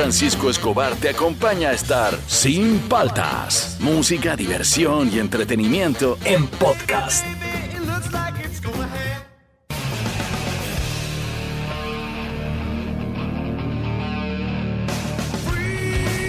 Francisco Escobar te acompaña a estar sin paltas. Música, diversión y entretenimiento en podcast.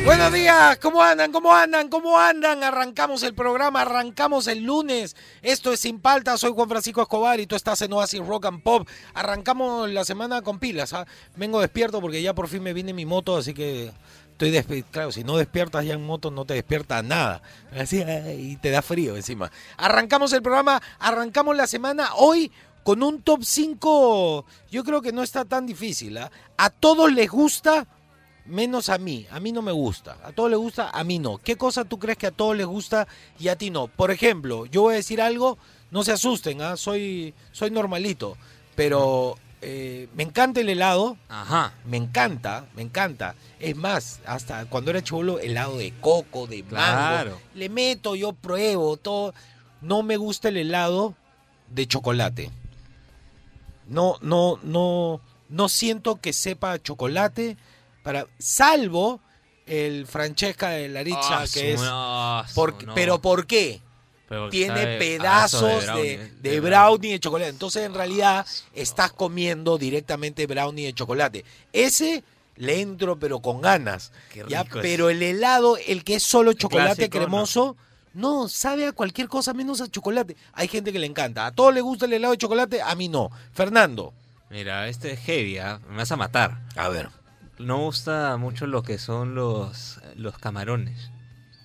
Buenos días, ¿cómo andan? ¿Cómo andan? ¿Cómo andan? Arrancamos el programa, arrancamos el lunes. Esto es Sin Palta, soy Juan Francisco Escobar y tú estás en Oasis Rock and Pop. Arrancamos la semana con pilas, ¿ah? Vengo despierto porque ya por fin me viene mi moto, así que estoy despierto. Claro, si no despiertas ya en moto no te despierta nada. Así, y te da frío encima. Arrancamos el programa, arrancamos la semana hoy con un top 5, yo creo que no está tan difícil. ¿ah? A todos les gusta menos a mí. A mí no me gusta. A todos les gusta, a mí no. ¿Qué cosa tú crees que a todos les gusta y a ti no? Por ejemplo, yo voy a decir algo, no se asusten, ¿ah? soy, soy normalito, pero eh, me encanta el helado. Ajá. Me encanta, me encanta. Es más, hasta cuando era chulo, helado de coco, de mango. Claro. Le meto, yo pruebo, todo. No me gusta el helado de chocolate. No, no, no, no siento que sepa chocolate para salvo el Francesca de Laricha Ah, que es por- no. pero ¿por qué? Pero Tiene pedazos de, brownie, de brownie de chocolate. Entonces, en realidad, estás comiendo directamente brownie de chocolate. Ese le entro, pero con ganas. Pero el helado, el que es solo chocolate clásico, cremoso, no. sabe a cualquier cosa menos a chocolate. Hay gente que le encanta. A todos les gusta el helado de chocolate, a mí no. Fernando. Mira, este es heavy, ¿ah? me vas a matar. A ver. No me gusta mucho lo que son los, los camarones.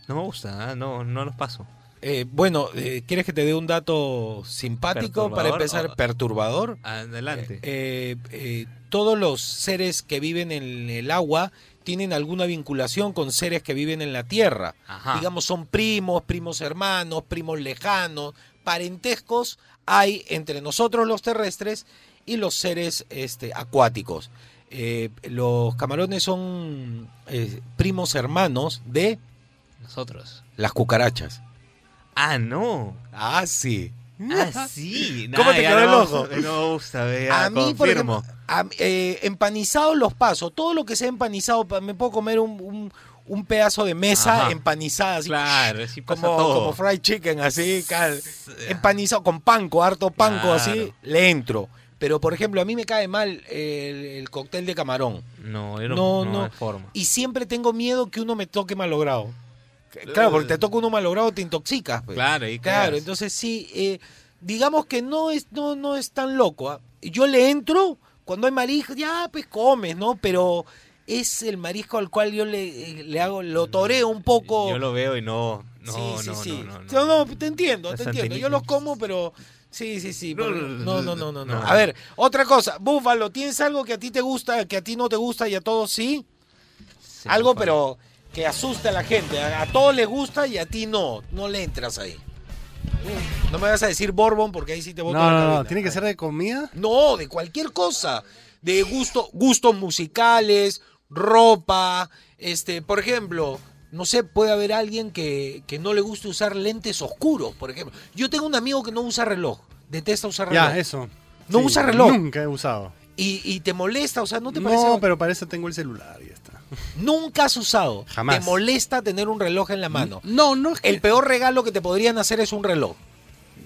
No me gusta, ¿ah? no, no los paso. Eh, bueno, eh, ¿quieres que te dé un dato simpático para ¿Perturbador empezar? o- Perturbador. Adelante. Eh, eh, todos los seres que viven en el agua tienen alguna vinculación con seres que viven en la tierra. Ajá. Digamos, son primos, primos hermanos, primos lejanos, parentescos hay entre nosotros los terrestres y los seres este, acuáticos. Eh, los camarones son eh, primos hermanos de Nosotros. las cucarachas. Ah, no. Ah, sí. Ah, sí. ¿Cómo te quedó no el ojo? No gusta, vea, A mí, por confirmo. ejemplo, a- eh, empanizados los paso. Todo lo que sea empanizado, pa- me puedo comer un, un- un pedazo de mesa Ajá. empanizada, así, Claro, sí pasa como, todo. como fried chicken, así, cal- empanizado con panco, harto panco, así, le entro. Pero, por ejemplo, a mí me cae mal el, el cóctel de camarón. No, yo no, No, no, no. hay forma. Y siempre tengo miedo que uno me toque malogrado. Claro, porque te toca uno malogrado, te intoxicas. pues. Claro, y Claro, quedas. entonces sí, eh, digamos que no es, no, no es tan loco. ¿ah? Yo le entro, cuando hay marisco, ya pues comes, ¿no? Pero es el marisco al cual yo le, eh, le hago, lo toreo un poco. Yo lo veo y no. No, sí, sí, no, sí. no, no, No, te entiendo, te entiendo. Yo los como, pero... Sí, sí, sí. No, no, no, no, no. No. A ver, otra cosa. Búfalo, ¿tienes algo que a ti te gusta, que a ti no te gusta y a todos sí? Sí, Algo, pero que asusta a la gente. A, a todos les gusta y a ti no. No le entras ahí. No me vas a decir Bourbon porque ahí sí te voto No, la no, no, tiene que ser de comida. No, de cualquier cosa. De gusto, gustos musicales, ropa. Este, por ejemplo, no sé, puede haber alguien que, que no le guste usar lentes oscuros, por ejemplo. Yo tengo un amigo que no usa reloj. Detesta usar reloj. Ya, eso. No usa reloj. Nunca he usado. Y, y te molesta, o sea, ¿no te No, parece? pero para eso tengo el celular y ya está. Nunca has usado. Jamás. Te molesta tener un reloj en la mano. No, no es que... El peor regalo que te podrían hacer es un reloj.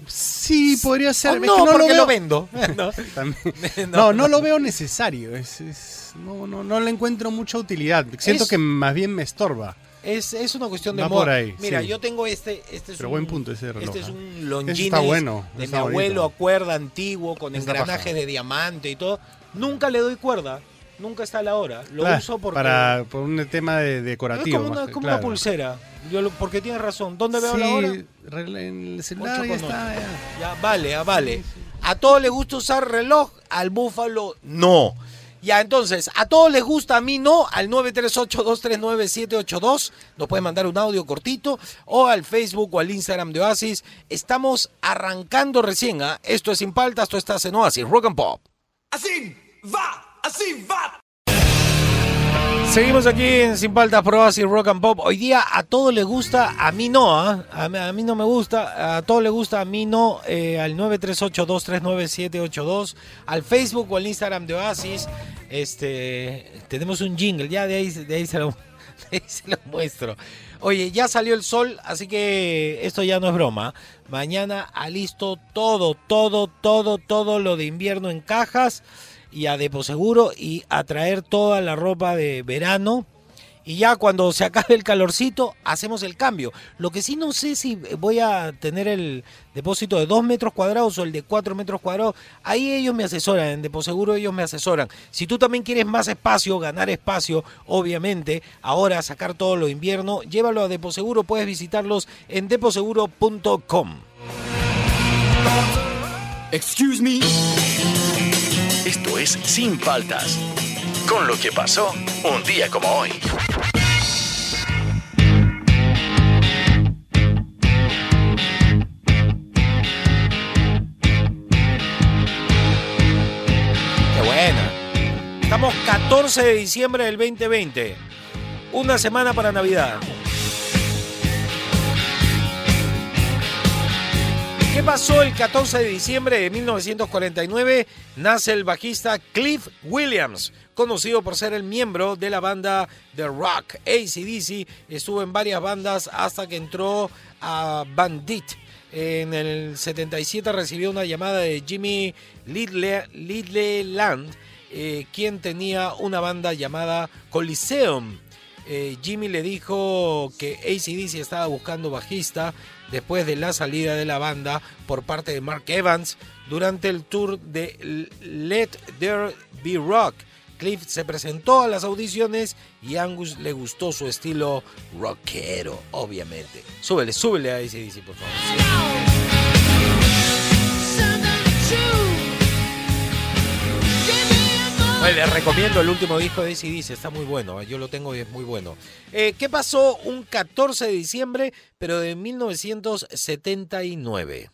Sí, podría ser. Oh, es no, que porque lo, vendo. No. No. No, no lo veo necesario. Es, es- No, no, no le encuentro mucha utilidad. Siento Es- que más bien me estorba. Es, es una cuestión de Va por ahí, Mira, sí. yo tengo este, este es Pero un, buen punto ese reloj, Este es un Longines está bueno, de mi bonito. abuelo a cuerda antiguo con Está engranajes paja. de diamante y todo. Nunca le doy cuerda, nunca está a la hora. Lo Claro, uso porque Para, por un tema de es decorativo. como, una, más que- como claro. una pulsera. Yo lo- porque tienes razón. ¿Dónde veo Sí, la hora? en el celular ya está. ya. Ya, vale, ah, vale. A todos les gusta usar reloj, al búfalo no. Ya, entonces, a todos les gusta, a mí no, al 938-239-782. Nos pueden mandar un audio cortito o al Facebook o al Instagram de Oasis. Estamos arrancando recién, ¿ah? Esto es Sin Paltas, esto estás en Oasis, Rock and Pop. Así va, así va. Seguimos aquí en Sin Paltas por Oasis Rock and Pop. Hoy día a todos les gusta, a mí no, ¿ah? a, mí, no me gusta, a todos les gusta, a mí no, eh, al 938-239-782, al Facebook o al Instagram de Oasis. Este, tenemos un jingle, ya de ahí, de ahí se lo, de ahí se lo muestro. Oye, ya salió el sol, así que esto ya no es broma. Mañana alisto todo, todo, todo, todo lo de invierno en cajas y a Deposeguro y a traer toda la ropa de verano. Y ya cuando se acabe el calorcito, hacemos el cambio. Lo que sí no sé si voy a tener el depósito de 2 metros cuadrados o el de 4 metros cuadrados. Ahí ellos me asesoran, en Deposeguro ellos me asesoran. Si tú también quieres más espacio, ganar espacio, obviamente, ahora sacar todo lo invierno, llévalo a Deposeguro, puedes visitarlos en deposeguro.com. Excuse me. Esto es Sin Paltas, con lo que pasó un día como hoy. Qué buena. Estamos 14 de diciembre del 2020. Una semana para Navidad. ¿Qué pasó el 14 de diciembre de 1949? Nace el bajista Cliff Williams, conocido por ser el miembro de la banda The Rock. ACDC estuvo en varias bandas hasta que entró a Bandit. En el 77 recibió una llamada de Jimmy Lidle, Lidleland, eh, quien tenía una banda llamada Coliseum. Eh, Jimmy le dijo que ACDC estaba buscando bajista después de la salida de la banda por parte de Mark Evans durante el tour de Let There Be Rock. Cliff se presentó a las audiciones y Angus le gustó su estilo rockero, obviamente. Súbele, súbele a ACDC, por favor. Les recomiendo el último disco de ACDC, está muy bueno, yo lo tengo y es muy bueno. Eh, ¿Qué pasó un 14 de diciembre, pero de 1979?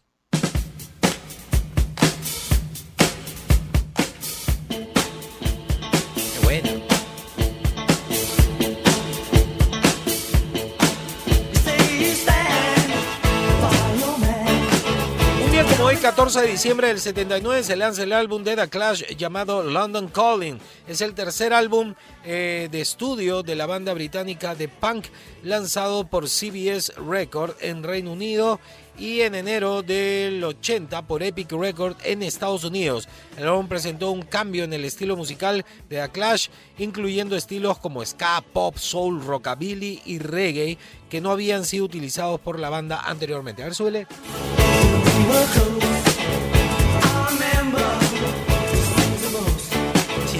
14 de diciembre del 79, se lanza el álbum de The Clash llamado London Calling. Es el tercer álbum eh, de estudio de la banda británica de punk lanzado por CBS Record en Reino Unido y en enero del 80 por Epic Record en Estados Unidos. El álbum presentó un cambio en el estilo musical de The Clash, incluyendo estilos como ska, pop, soul, rockabilly y reggae que no habían sido utilizados por la banda anteriormente. A ver, súbele.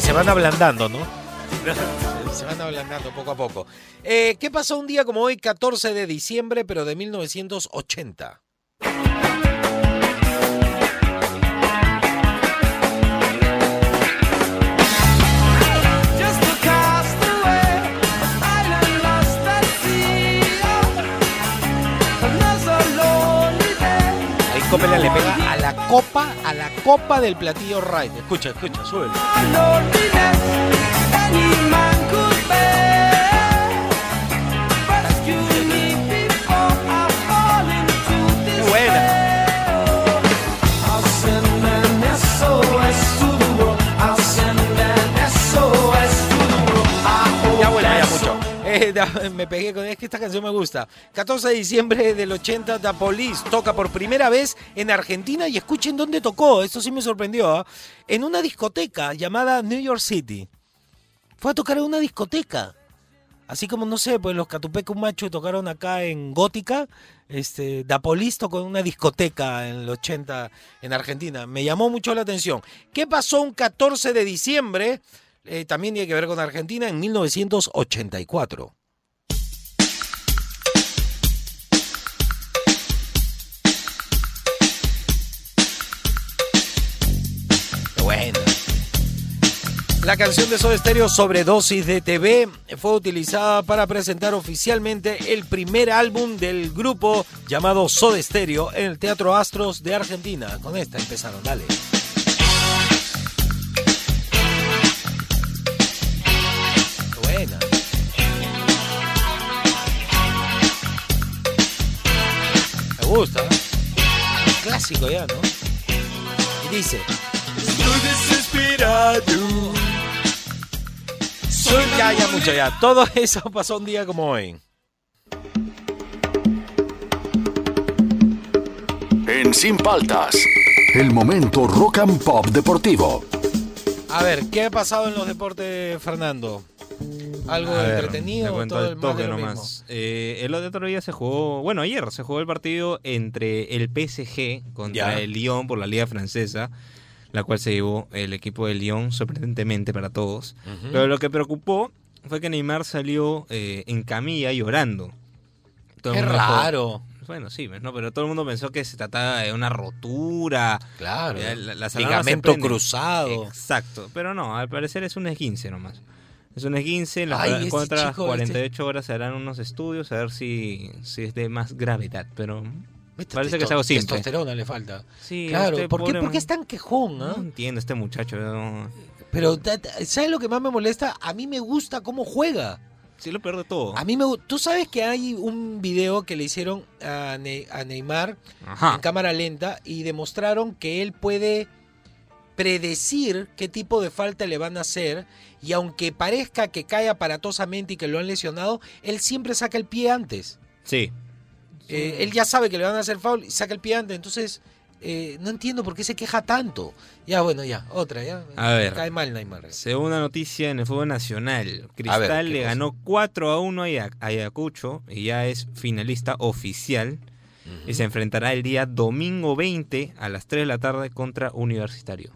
Se van ablandando, ¿no? Se van ablandando poco a poco. Eh, ¿Qué pasó un día como hoy, 14 de diciembre, pero de 1980? Le pega a la copa, a la copa del platillo right. Escucha, escucha, súbele. Da- me pegué con es que esta canción me gusta. 14 de diciembre del 80, The Police toca por primera vez en Argentina y escuchen dónde tocó. Esto sí me sorprendió. ¿ah? En una discoteca llamada New York City. Fue a tocar en una discoteca. Así como, no sé, pues los Catupecos Macho tocaron acá en Gótica. Este, Da tocó en una discoteca en el 80 en Argentina. Me llamó mucho la atención. ¿Qué pasó un 14 de diciembre? Eh, también tiene que ver con Argentina en 1984. La canción de Soda Stereo Sobredosis de TV fue utilizada para presentar oficialmente el primer álbum del grupo llamado Soda Stereo en el Teatro Astros de Argentina. Con esta empezaron, dale. Buena. Me gusta. ¿eh? Clásico ya, ¿no? Y dice. Ya, ya, mucho, ya. Todo eso pasó un día como hoy. En Sin Paltas, el momento rock and pop deportivo. A ver, ¿qué ha pasado en los deportes, Fernando? ¿Algo ver, entretenido? te cuento todo el más toque de lo nomás. Eh, el otro día se jugó, bueno, ayer se jugó el partido entre el PSG contra Ya. el Lyon por la Liga Francesa, la cual se llevó el equipo de Lyon sorprendentemente para todos. Pero lo que preocupó fue que Neymar salió eh, en camilla llorando. Todo Qué raro. Bueno, sí, ¿no? pero todo el mundo pensó que se trataba de una rotura. Claro. La- Ligamento cruzado. Exacto, pero no, al parecer es un esguince nomás. Es un esguince, en las otras chico, 48 horas se harán unos estudios a ver si, si es de más gravedad, pero Parece que es algo simple. Testosterona le falta. Sí, Claro, ¿por qué, por qué es tan quejón? ah? No entiendo este muchacho. no- Pero, ¿sabes lo que más me molesta? A mí me gusta cómo juega. Sí, lo peor de todo. A mí me Tú sabes que hay un video que le hicieron a, Ne- a Neymar Ajá. en cámara lenta y demostraron que él puede predecir qué tipo de falta le van a hacer y aunque parezca que cae aparatosamente y que lo han lesionado, él siempre saca el pie antes. Sí. Eh, él ya sabe que le van a hacer foul y saca el pie antes, entonces eh, no entiendo por qué se queja tanto. Ya, bueno, ya, otra, ya. A ver. Cae mal Neymar. Segunda noticia en el fútbol nacional. Ver, Cristal ¿qué le ganó 4 a 1 a Aya- Ayacucho y ya es finalista oficial. Y se enfrentará el día domingo 20 a las 3 de la tarde contra Universitario.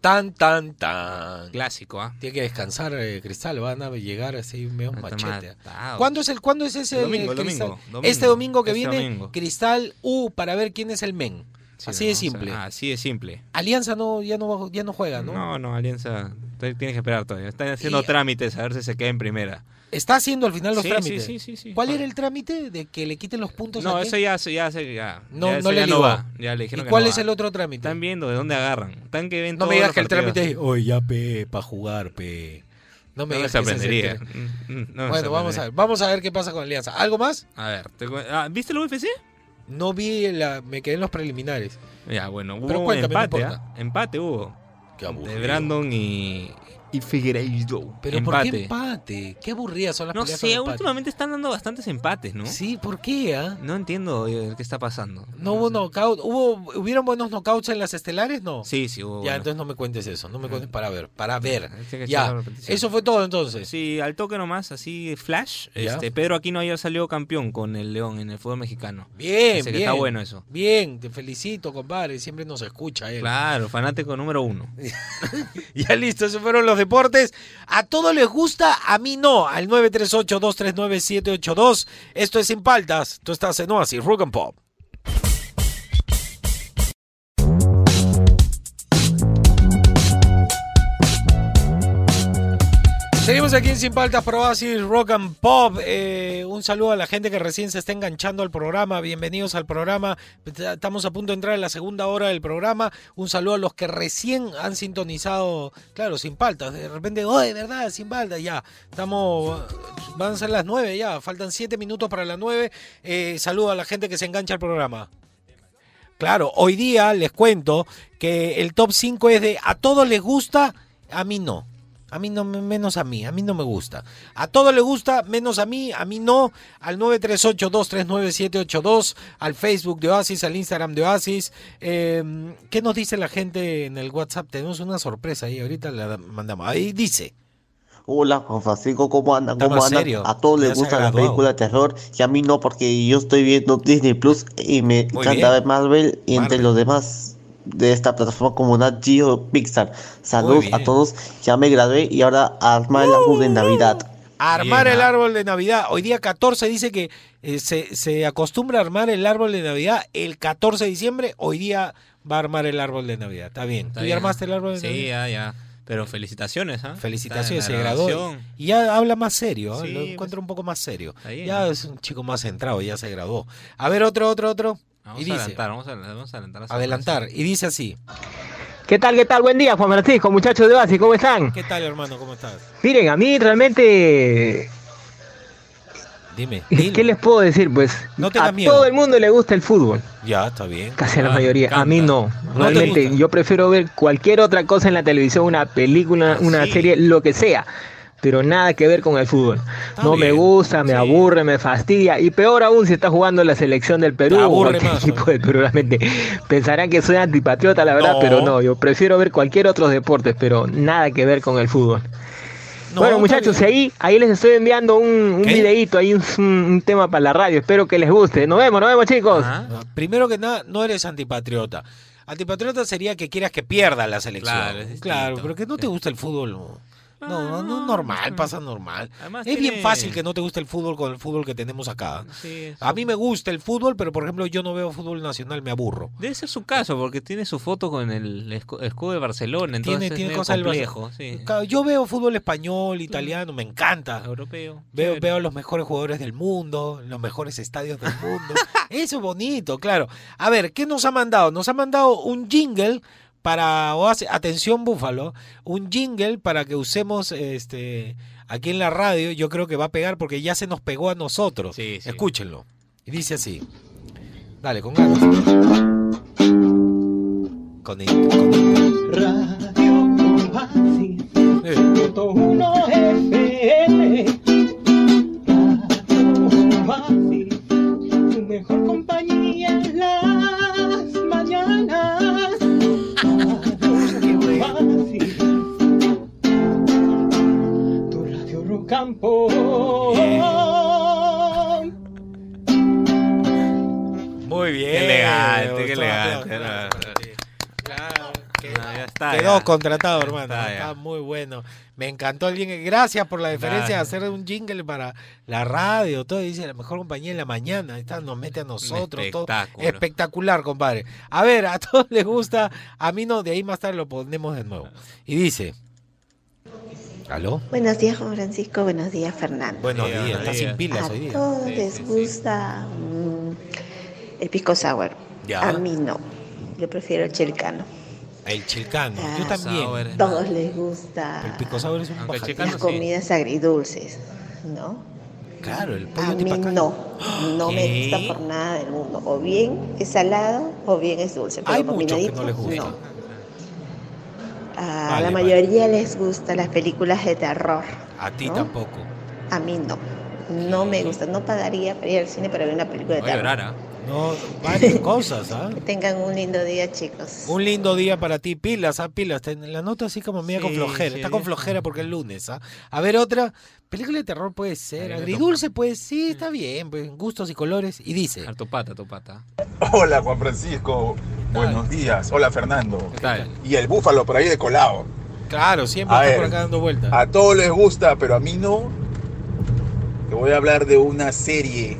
Tan, tan, tan. Clásico, ¿ah? Tiene que descansar eh, Cristal, van a llegar así medio Está machete. matado. ¿Cuándo es el cuándo es ese El domingo, el domingo, domingo. Este domingo que Este viene domingo. Cristal U para ver quién es el men. Sí, así no, de o sea, simple. así de simple. Alianza no ya no va- ya no juega, ¿no? No, no, Alianza. Tienes que esperar todavía. Están haciendo Y- trámites a ver si se queda en primera. Está haciendo al final los Sí, trámites. sí, sí, sí, sí. ¿Cuál era el trámite de que le quiten los puntos No, a eso ya, se- ya, se- ya. No, ya no le ya va. Ya le ¿Y dijeron que cuál no es va. el otro trámite? Están viendo de dónde agarran. Están que ven No me digas que el trámite es, oye, ya pe, para jugar, pe. No me me digas que sorprendería. Mm, mm, no me Bueno, vamos a ver, vamos a ver qué pasa con Alianza. ¿Algo más? A ver, te ah, ¿viste el UFC? No vi la, me quedé en los preliminares. Ya, bueno, hubo Pero un empate. ¿ah? Empate hubo. Qué aburrido. De Brandon y, y Figueiredo. Pero ¿por qué empate. empate? Qué aburridas son las No peleas sé, con empate. últimamente están dando bastantes empates, ¿no? Sí, ¿por qué? ah? No entiendo eh, qué está pasando. No hubo sé. knockout. ¿Hubo, ¿Hubieron buenos knockouts en las estelares? No. Sí, sí hubo. ya, bueno. entonces no me cuentes eso. No me cuentes para ver. Para ver. Ya. Eso fue todo entonces. Sí, al toque nomás, así flash. Ya. Este, Pedro Aquino ayer salió campeón con el León en el fútbol mexicano. Bien, Así que bien. está bueno eso. Bien, te felicito, compadre. Siempre nos escucha él. Claro, fanático número uno. Ya listo, esos fueron los deportes. A todos les gusta, a mí no. Al 938-239-782. Esto es Sin Paltas. Tú estás en Oasis, Rock and Pop. Seguimos aquí en Sin Paltas por Oasis Rock and Pop. Eh, un saludo a la gente que recién se está enganchando al programa. Bienvenidos al programa. Estamos a punto de entrar en la segunda hora del programa. Un saludo a los que recién han sintonizado, claro, Sin Paltas. De repente, oh, de verdad, Sin Paltas, ya. Estamos, van a ser las nueve ya. Faltan siete minutos para las nueve. Eh, saludo a la gente que se engancha al programa. Claro, hoy día les cuento que el top 5 es de a todos les gusta, a mí no. A mí no, menos a mí, a mí no me gusta. A todos les gusta, menos a mí, a mí no. Al 938-239-782, al Facebook de Oasis, al Instagram de Oasis. Eh, ¿Qué nos dice la gente en el WhatsApp? Tenemos una sorpresa ahí, ahorita la mandamos. Ahí dice. Hola, Juan Francisco, ¿cómo andan? ¿Cómo andan? serio. A todos les gusta la película de terror y a mí no, porque yo estoy viendo Disney Plus y me Muy encanta bien. ver Marvel y entre los demás de esta plataforma como Nat Geo Pixar. Saludos a todos, ya me gradué y ahora a armar el árbol de Navidad. Armar Bien, el ah. árbol de Navidad. Hoy día 14 dice que eh, se, se acostumbra a armar el árbol de Navidad el 14 de diciembre. Hoy día va a armar el árbol de Navidad. Está bien. Está ¿Tú ya armaste el árbol de Sí, Navidad? ya, ya. Pero felicitaciones, ¿ah? Felicitaciones, se graduó. Y ya habla más serio, ¿eh? Sí, lo pues. encuentro un poco más serio. Bien. Ya es un chico más centrado, ya se graduó. A ver, otro, otro, otro. Vamos y a dice, adelantar, vamos a, vamos a adelantar. Y dice así. ¿Qué tal, qué tal? Buen día, Juan Francisco, muchachos de Oasis, ¿cómo están? ¿Qué tal, hermano? ¿Cómo estás? Miren, a mí realmente, Dime. ¿qué les puedo decir? Pues No a miedo. todo el mundo le gusta el fútbol, Ya, está bien. casi a la Ah, mayoría. A mí no. te Realmente, yo prefiero ver cualquier otra cosa en la televisión, una película, Ah, una sí. serie, lo que sea. Pero nada que ver con el fútbol. no me gusta, me aburre, me fastidia y peor aún si está jugando la selección del Perú o aburre cualquier más, equipo del Perú. Realmente pensarán que soy antipatriota, la verdad, No. pero no, yo prefiero ver cualquier otro deporte, pero nada que ver con el fútbol. No, bueno, muchachos, ahí, ahí les estoy enviando un, un ¿Qué? videíto, ahí un, un tema para la radio. Espero que les guste. Nos vemos, nos vemos, chicos. Ajá. Primero que nada, no eres antipatriota. Antipatriota sería que quieras que pierda la selección. Claro. Claro, pero que no te gusta el fútbol. No, no, no, normal, pasa normal. Además es bien fácil que no te guste el fútbol con el fútbol que tenemos acá. Sí, A mí me gusta el fútbol, pero por ejemplo yo no veo fútbol nacional, me aburro. Debe ser su caso, porque tiene su foto con el escu- escudo de Barcelona, entonces Tiene, es tiene medio cosas complejo. Sí. Yo veo fútbol español, italiano, me encanta. Europeo. Veo, chévere. veo a los mejores jugadores del mundo, los mejores estadios del mundo. Eso es bonito, claro. A ver, ¿qué nos ha mandado? Nos ha mandado un jingle para, Oasis- atención Búfalo, un jingle para que usemos este aquí en la radio. Yo creo que va a pegar porque ya se nos pegó a nosotros. Sí, sí. Escúchenlo. Y dice así. Dale, con ganas. Con el, con el- Radio Oasis, eh, contratado, hermano. está, muy bueno. Me encantó el jingle. Gracias por la diferencia de hacer un jingle para la radio. Todo dice la mejor compañía en la mañana. Está, nos mete a nosotros. todo. Espectacular, compadre. A ver, a todos les gusta. A mí no, de ahí más tarde lo ponemos de nuevo. Y dice. ¿Aló? Buenos días, Juan Francisco. Buenos días, Fernando. Buenos días. Está sin pilas a hoy día. todos Sí, les sí, sí. gusta mm, el pisco sour. Ya. A mí no. Yo prefiero el chilcano. El chilcano. Yo Ah, también. Sour. A todos les gusta El pico sabor es un las sí. comidas agridulces, ¿no? Claro, el A pollo mí tipacán. no. No ¿Qué? me gusta por nada del mundo. O bien es salado o bien es dulce. Pero Hay muchos que no les gusta. no. A Vale, la vale. mayoría les gustan las películas de terror. A ti ¿no? tampoco. A mí no. No me gusta. No pagaría para ir al cine para ver una película de Voy a terror. llorar, ¿ah? No, varias cosas, ¿ah? Que tengan un lindo día, chicos. Un lindo día para ti. Pilas, ¿ah? Pilas. La nota así como media con Sí, flojera. sí, Está con flojera porque es lunes, ¿ah? A ver, otra. Película de terror puede ser. Agridulce, pues sí, está bien. Pues, gustos y colores. Y dice. A tu pata, a tu pata. Hola Juan Francisco, buenos días. Hola Fernando. ¿Qué tal? Y el búfalo por ahí de colado. Claro, siempre A está ver. por acá dando vueltas. A todos les gusta, pero a mí no. Te voy a hablar de una serie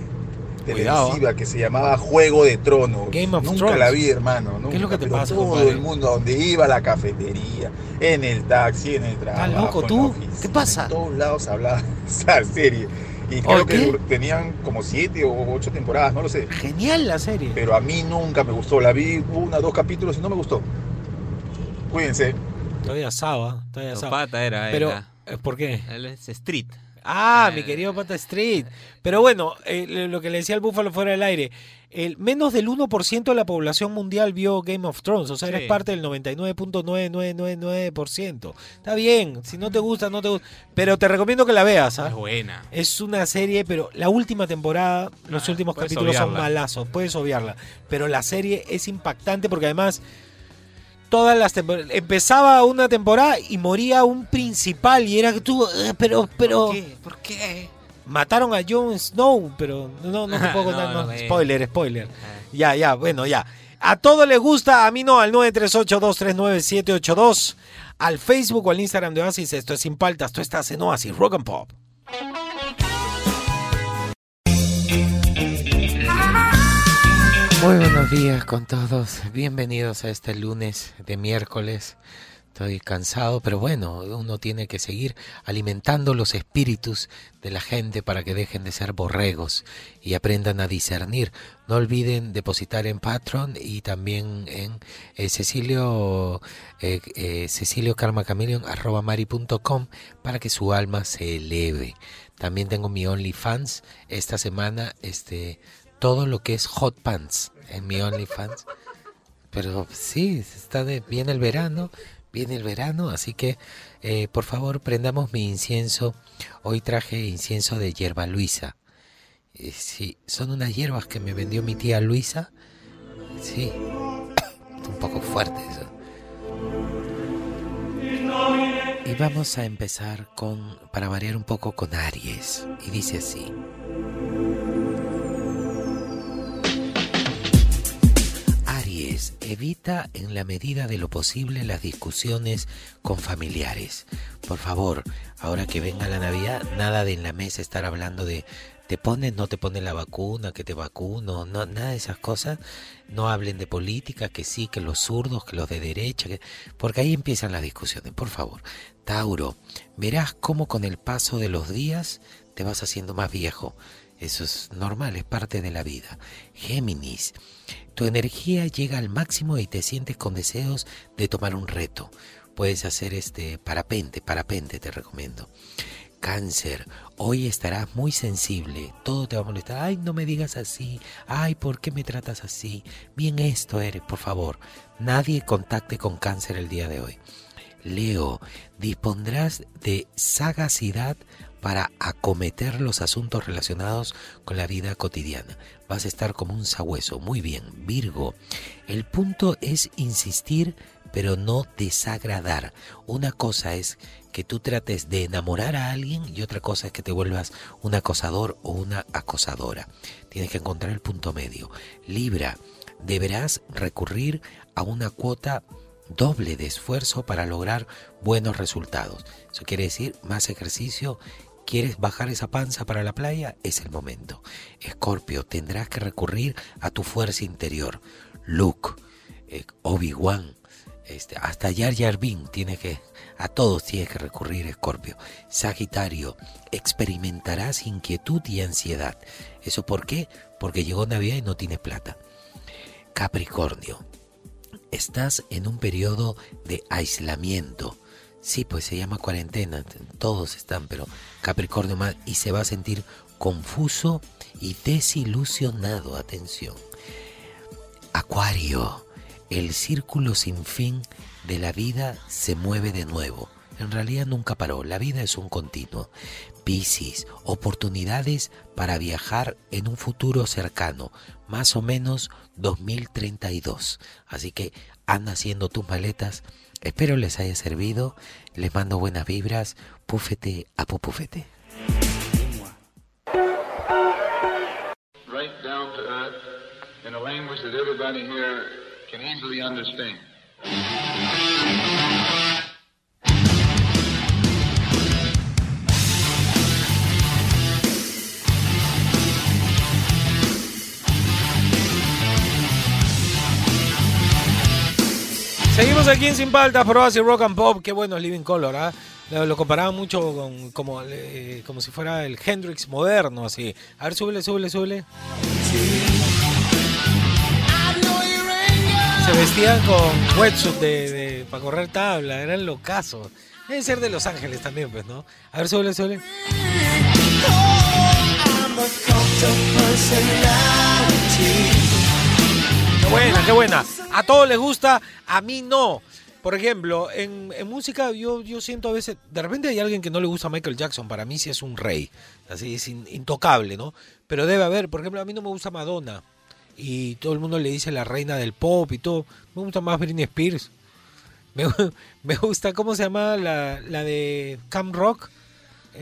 Cuidado. televisiva que se llamaba Juego de Tronos. Game of Nunca Thrones. la vi, hermano. ¿Qué es lo que te pero pasa, Todo compadre? el mundo, donde iba a la cafetería, en el taxi, en el trabajo. loco en tú? oficina, ¿Qué pasa? En todos lados hablaba esa serie. Y creo que tenían como siete o ocho temporadas, no lo sé. Genial la serie. Pero a mí nunca me gustó. La vi una, dos capítulos y no me gustó. Cuídense. Estoy asado. Estoy Tu asado. pata era. Pero, era- eh, ¿por qué? Él es Street. Ah, mi Eh. querido Pata Street. Pero bueno, eh, lo- que le decía al Búfalo fuera del aire, el menos del 1% de la población mundial vio Game of Thrones, o sea, eres parte del 99.9999%. Está bien, si no te gusta, no te gusta, pero te recomiendo que la veas, ¿ah? Es buena. Es una serie, pero la última temporada, los Ah, últimos capítulos son malazos, puedes obviarla. Pero la serie es impactante porque además todas las temporadas empezaba una temporada y moría un principal y era que tú, eh, pero, pero ¿Por qué? ¿Por qué? mataron a Jon Snow, pero no, no te puedo contar, no, no, spoiler, spoiler. Ah. Ya, ya, bueno, ya. A todos les gusta, a mí no, al 938239782, al Facebook o al Instagram de Oasis, esto es Sin Paltas, tú estás en Oasis, Rock and Pop. Muy buenos días con todos, bienvenidos a este lunes de miércoles. Estoy cansado, pero bueno, uno tiene que seguir alimentando los espíritus de la gente para que dejen de ser borregos y aprendan a discernir. No olviden depositar en Patreon y también en eh, Cecilio eh, eh, Cecilio arroba mari.com para que su alma se eleve. También tengo mi OnlyFans esta semana, este todo lo que es hot pants en mi OnlyFans. Pero sí, está de, viene el verano, Viene el verano, así que eh, por favor prendamos mi incienso. Hoy traje incienso de hierba Luisa. Eh, sí, son unas hierbas que me vendió mi tía Luisa. Sí, un poco fuerte eso. Y vamos a empezar con, para variar un poco, con Aries. Y dice así. Evita en la medida de lo posible las discusiones con familiares. Por favor, ahora que venga la Navidad, nada de en la mesa estar hablando de te pones, no te pones la vacuna, que te vacuno, no, nada de esas cosas. No hablen de política, que sí, que los zurdos, que los de derecha, que- porque ahí empiezan las discusiones. Por favor, Tauro, verás cómo con el paso de los días te vas haciendo más viejo. Eso es normal, es parte de la vida. Géminis, tu energía llega al máximo y te sientes con deseos de tomar un reto. Puedes hacer este parapente, parapente te recomiendo. Cáncer, hoy estarás muy sensible, todo te va a molestar. Ay, no me digas así. Ay, ¿por qué me tratas así? Bien esto eres, por favor. Nadie contacte con cáncer el día de hoy. Leo, dispondrás de sagacidad para acometer los asuntos relacionados con la vida cotidiana. Vas a estar como un sabueso. Muy bien, Virgo. El punto es insistir, pero no desagradar. Una cosa es que tú trates de enamorar a alguien y otra cosa es que te vuelvas un acosador o una acosadora. Tienes que encontrar el punto medio. Libra, deberás recurrir a una cuota doble de esfuerzo para lograr buenos resultados. Eso quiere decir más ejercicio. ¿Quieres bajar esa panza para la playa? Es el momento. Escorpio, tendrás que recurrir a tu fuerza interior. Luke, eh, Obi-Wan, este, hasta Jar Jar tiene que, a todos tienes que recurrir, Escorpio. Sagitario, experimentarás inquietud y ansiedad. ¿Eso por qué? Porque llegó Navidad y no tienes plata. Capricornio, estás en un periodo de aislamiento. Sí, pues se llama cuarentena, todos están, pero Capricornio más y se va a sentir confuso y desilusionado. Atención. Acuario, el círculo sin fin de la vida se mueve de nuevo. En realidad nunca paró, la vida es un continuo. Piscis, oportunidades para viajar en un futuro cercano, más o menos 2032. Así que anda haciendo tus maletas. Espero les haya servido. Les mando buenas vibras. Púfete a pupufete. right down to earth in a language that everybody here can easily understand. Seguimos aquí en Sin Paltas, por Oasis Rock and Pop. Qué bueno es Living Color, ¿ah? Lo, lo comparaban mucho con como, eh, como si fuera el Hendrix moderno, así. A ver, súbele, súbele, súbele. Se vestían con wetsuit de, para correr tabla, eran locazos. Deben ser de Los Ángeles también, pues, ¿no? A ver, súbele, súbele. Buena, qué buena. A todos les gusta, a mí no. Por ejemplo, en, música yo, yo siento a veces, de repente hay alguien que no le gusta a Michael Jackson, para mí sí es un rey, así es in- intocable, ¿no? Pero debe haber, por ejemplo, a mí no me gusta Madonna y todo el mundo le dice la reina del pop y todo, me gusta más Britney Spears. Me, me gusta, ¿cómo se llama la, la de Cam Rock?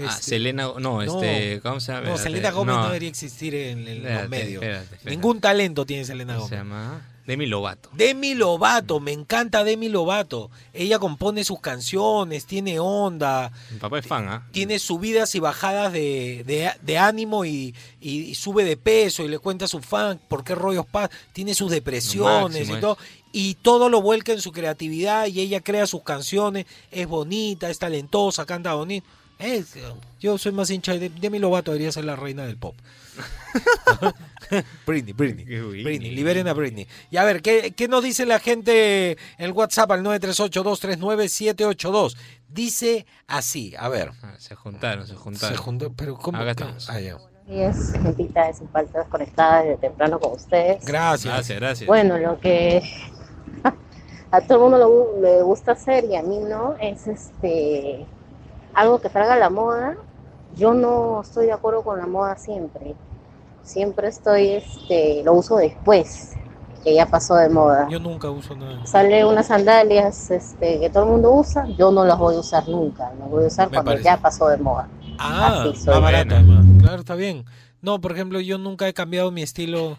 Ah, Este, Selena, no, este, ¿cómo se llama? No, Espérate, Selena Gómez no, no. debería existir en, en Espérate, los medios. espérate. Ningún talento tiene Selena ¿Cómo Gómez. se llama? Demi Lovato. Demi Lovato, me encanta Demi Lovato. Ella compone sus canciones, tiene onda, Mi papá es fan, ¿ah? tiene subidas y bajadas de, de- de ánimo y, y- y sube de peso y le cuenta a su fan por qué rollos pasa, tiene sus depresiones y es. todo. Y todo lo vuelca en su creatividad y ella crea sus canciones, es bonita, es talentosa, canta bonito. Es- yo soy más hincha de Demi Lovato, debería ser la reina del pop. Britney, Britney, Britney, liberen a Britney. Y a ver, ¿qué, qué nos dice la gente en el WhatsApp al 938-239-782? Dice así, a ver. Ah, Se juntaron, se juntaron. Se juntó, pero ¿cómo? Acá estamos. Ah, ya. días, gentita de Sin Faltas conectada desde temprano con ustedes. Gracias. Gracias, gracias. Bueno, lo que a todo el mundo le gusta hacer y a mí no, es este algo que salga a la moda. Yo no estoy de acuerdo con la moda siempre. Siempre estoy, este, lo uso después, que ya pasó de moda. Yo nunca uso nada. Sale unas sandalias este, que todo el mundo usa, yo no las voy a usar nunca, las voy a usar Me cuando parece. ya pasó de moda. Ah, Así soy. más barato además. Claro, está bien. No, por ejemplo, yo nunca he cambiado mi estilo.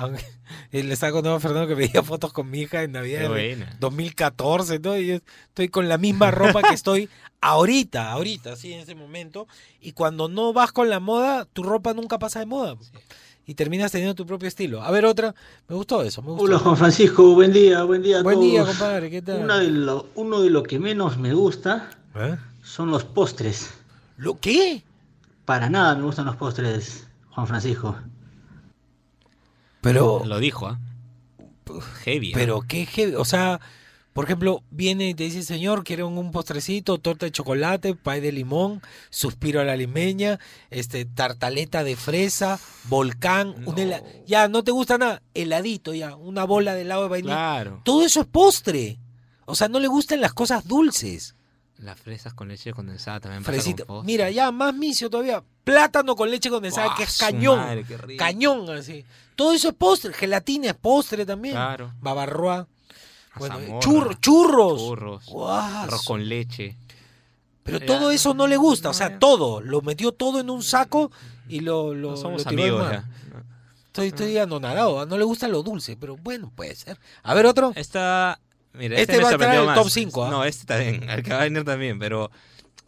Aunque- Le estaba contando a Fernando que veía fotos con mi hija en Navidad Qué de buena. 2014, ¿no? Y yo estoy con la misma ropa que estoy ahorita, ahorita, sí, en ese momento. Y cuando no vas con la moda, tu ropa nunca pasa de moda. Y terminas teniendo tu propio estilo. A ver, otra. Me gustó eso, me gustó. Hola Juan Francisco, buen día, buen día a Buen todos. día, compadre, ¿qué tal? Una de lo- uno de lo que menos me gusta ¿Eh? son los postres. ¿Lo qué? Para nada me gustan los postres, Juan Francisco. Pero, Lo dijo, ¿ah? Heavy. ¿ah? pero qué heavy. O sea, por ejemplo, viene y te dice, señor, quiero un postrecito, torta de chocolate, pay de limón, suspiro a la limeña, este, tartaleta de fresa, volcán, un hela- ya no te gusta nada, heladito ya, una bola de helado de vainilla. Claro. Todo eso es postre. O sea, no le gustan las cosas dulces. Las fresas con leche condensada también pasa Fresita. con. Mira, ya más micio todavía. Plátano con leche condensada, ¡Guau, que es cañón. madre, qué rico! cañón, así. Todo eso es postre. Gelatina es postre también. Claro. Babarroa. Bueno, churro- churros. Churros. Arroz con leche. Pero Ya, todo eso no le gusta. O sea, todo. Lo metió todo en un saco y lo, lo, No somos lo tiró amigos ya. Estoy, estoy anonadado. No le gusta lo dulce, pero bueno, puede ser. A ver, otro. Esta. Mira, Este este, va a entrar sorprendió en el top cinco, ¿ah? No, este también. El que va a venir también, pero.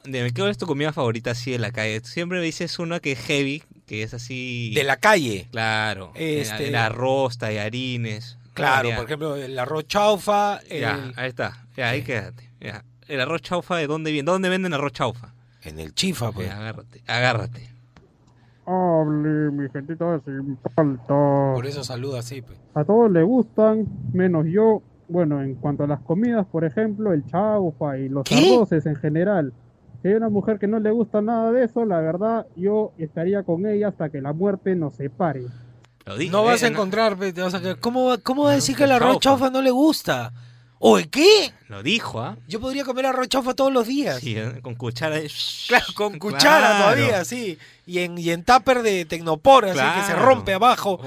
Dime, ¿qué es tu comida favorita así de la calle? Siempre me dices una que es heavy, que es así. De la calle. Claro. Este- El, arroz, tallarines. Claro, Ya, por ejemplo, el arroz chaufa. Ya, el- ahí está. Ya, ahí quédate. Ya. El arroz chaufa, ¿de dónde viene? ¿Dónde venden arroz chaufa? En el chifa, pues. Ya, agárrate, agárrate. Hable, mi gentita sin falta. Por eso saluda así, pues. A todos les gustan, menos yo. Bueno, en cuanto a las comidas, por ejemplo, el chaufa y los ¿Qué? arroces en general. Si hay una mujer que no le gusta nada de eso, la verdad, yo estaría con ella hasta que la muerte nos separe. Dije, No vas a eh, encontrar, te vas a quedar- ¿Cómo, ¿Cómo va a decir que el arroz chaufa. no le gusta? ¿Oye qué? Lo dijo, ¿ah? Yo podría comer arroz chaufa todos los días. Sí, eh, con cuchara. de- Claro, con cuchara Claro. todavía, sí. Y en, y en tupper de tecnopor, así que se Claro. rompe abajo.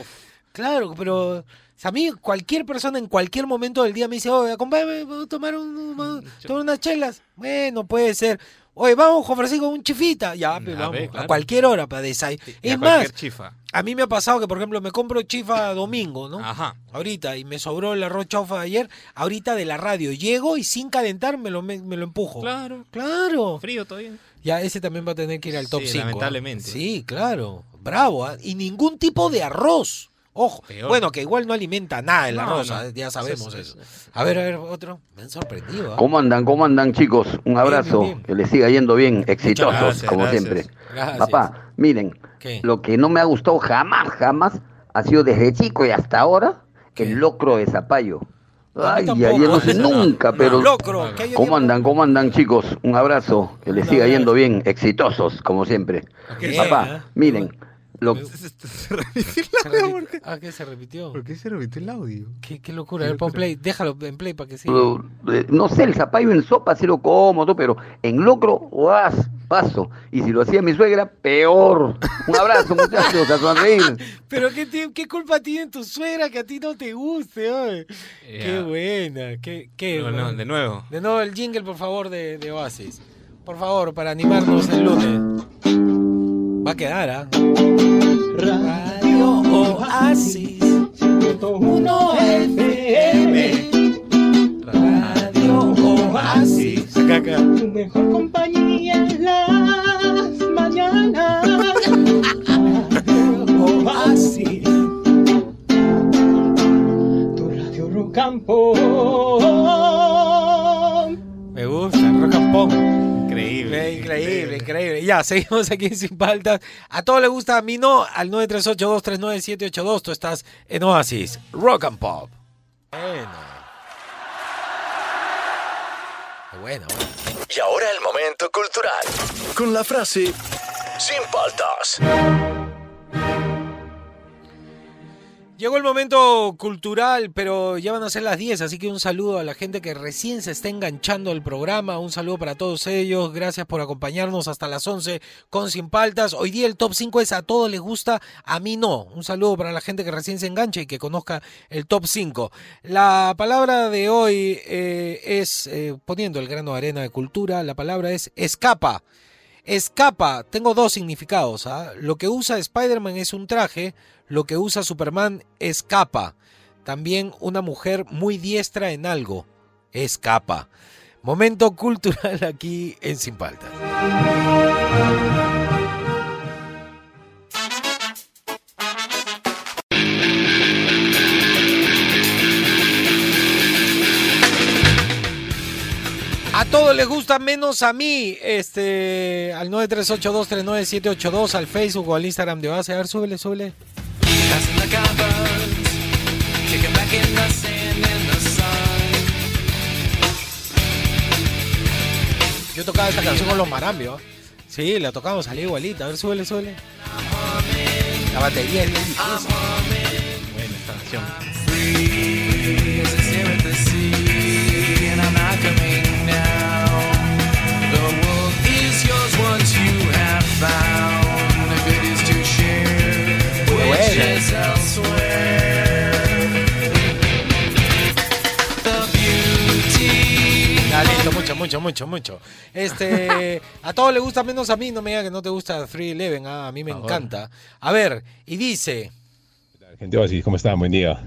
Claro, pero a mí cualquier persona en cualquier momento del día me dice, oye, acompáñame, vamos a tomar, un- vamos a tomar unas chelas. Bueno, puede ser. Oye, vamos, Juan Francisco, un chifita. Ya, A vamos, ver, a cualquier hora para desayunar. Es más, chifa. a mí me ha pasado que, por ejemplo, me compro chifa domingo, ¿no? Ajá. Ahorita, y me sobró el arroz chaufa de ayer. Ahorita de la radio, llego y sin calentar me lo, me, me lo empujo. Claro. Claro. Frío todavía. Ya, ese también va a tener que ir al top Sí, 5. lamentablemente. Sí, claro. Bravo. ¿ah? Y ningún tipo de arroz. Ojo. Peor. Bueno, que igual no alimenta nada el No, arroz, no. ya sabemos Sí, sí, eso. A ver, a ver, otro. Me han sorprendido. ¿ah? ¿Cómo andan? ¿Cómo andan chicos? Un abrazo, bien, bien. que les siga yendo bien, exitosos gracias, como gracias. siempre. Gracias. Papá, miren, ¿Qué? lo que no me ha gustado jamás, jamás, ha sido desde chico y hasta ahora, el locro de zapallo. Ay, tampoco. ay, no sé nunca, pero... Locro, ¿Cómo andan? ¿Cómo andan chicos? Un abrazo, que les siga yendo bien, exitosos como siempre. Bien, Papá, ¿eh? miren, lo, Se Ah, ¿qué se repitió? ¿Por qué se repitió el audio? Qué, qué locura. A ver, pon play. Déjalo en play para que siga. Eh, no sé, el zapallo en sopa sí lo como, todo, pero en locro, guas, paso. Y si lo hacía mi suegra, peor. Un abrazo, muchachos, a sonreír. Pero ¿qué, qué culpa tiene tu suegra que a ti no te guste? ay? Qué Ya. buena. Qué, qué No, no, buena. de nuevo. De nuevo el jingle, por favor, de, de Oasis. Por favor, para animarnos el lunes. Va a quedar, ¿ah? Radio Oasis. 1 FM. Radio Oasis. Acá, acá. Tu mejor compañía en las mañanas. Oasis. Tu radio rock Ya, seguimos aquí en Sin Paltas. A todos les gusta, a mí no. Al 938-239-782. Tú estás en Oasis. Rock and Pop. Bueno. Qué bueno. Y ahora el momento cultural. Con la frase Sin paltas. Llegó el momento cultural, pero ya van a ser las 10, así que un saludo a la gente que recién se está enganchando al programa, un saludo para todos ellos, gracias por acompañarnos hasta las 11 con Sin Paltas. Hoy día el top 5 es a todos les gusta, a mí no. Un saludo para la gente que recién se engancha y que conozca el top 5. La palabra de hoy eh, es, eh, poniendo el grano de arena de cultura, la palabra es escapa. Escapa, tengo dos significados. ¿ah? Lo que usa Spider-Man es un traje, lo que usa Superman escapa. También una mujer muy diestra en algo. Escapa. Momento cultural aquí en Sin Paltas. Todos les gusta menos a mí. Este, al 938239782, al Facebook o al Instagram de base. A ver, súbele, súbele. Yo tocaba esta canción con los marambios. Sí, la tocamos, salía igualita. A ver, súbele, súbele. La batería es difícil. Buena esta canción. Mucho, mucho. Este, a todos les gusta menos a mí, no me diga que no te gusta 311, ah, a mí me encanta. A ver, y dice, Gente Oasis, ¿cómo están? Buen día.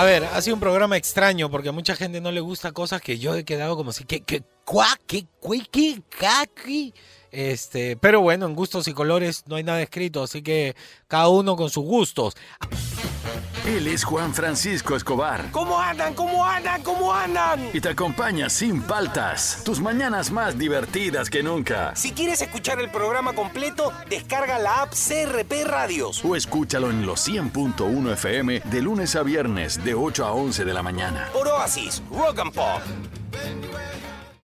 a ver, ha sido un programa extraño porque a mucha gente no le gusta cosas que yo he quedado como si, que, que, cuá, que, cui, que, caqui. Este, pero bueno, en gustos y colores no hay nada escrito, así que cada uno con sus gustos. Él es Juan Francisco Escobar ¿Cómo andan? ¿Cómo andan? ¿Cómo andan? y te acompaña sin paltas. Tus mañanas más divertidas que nunca. Si quieres escuchar el programa completo, descarga la app CRP Radios. O escúchalo en los 100.1 FM de lunes a viernes de 8 a 11 de la mañana. Por Oasis, Rock and Pop.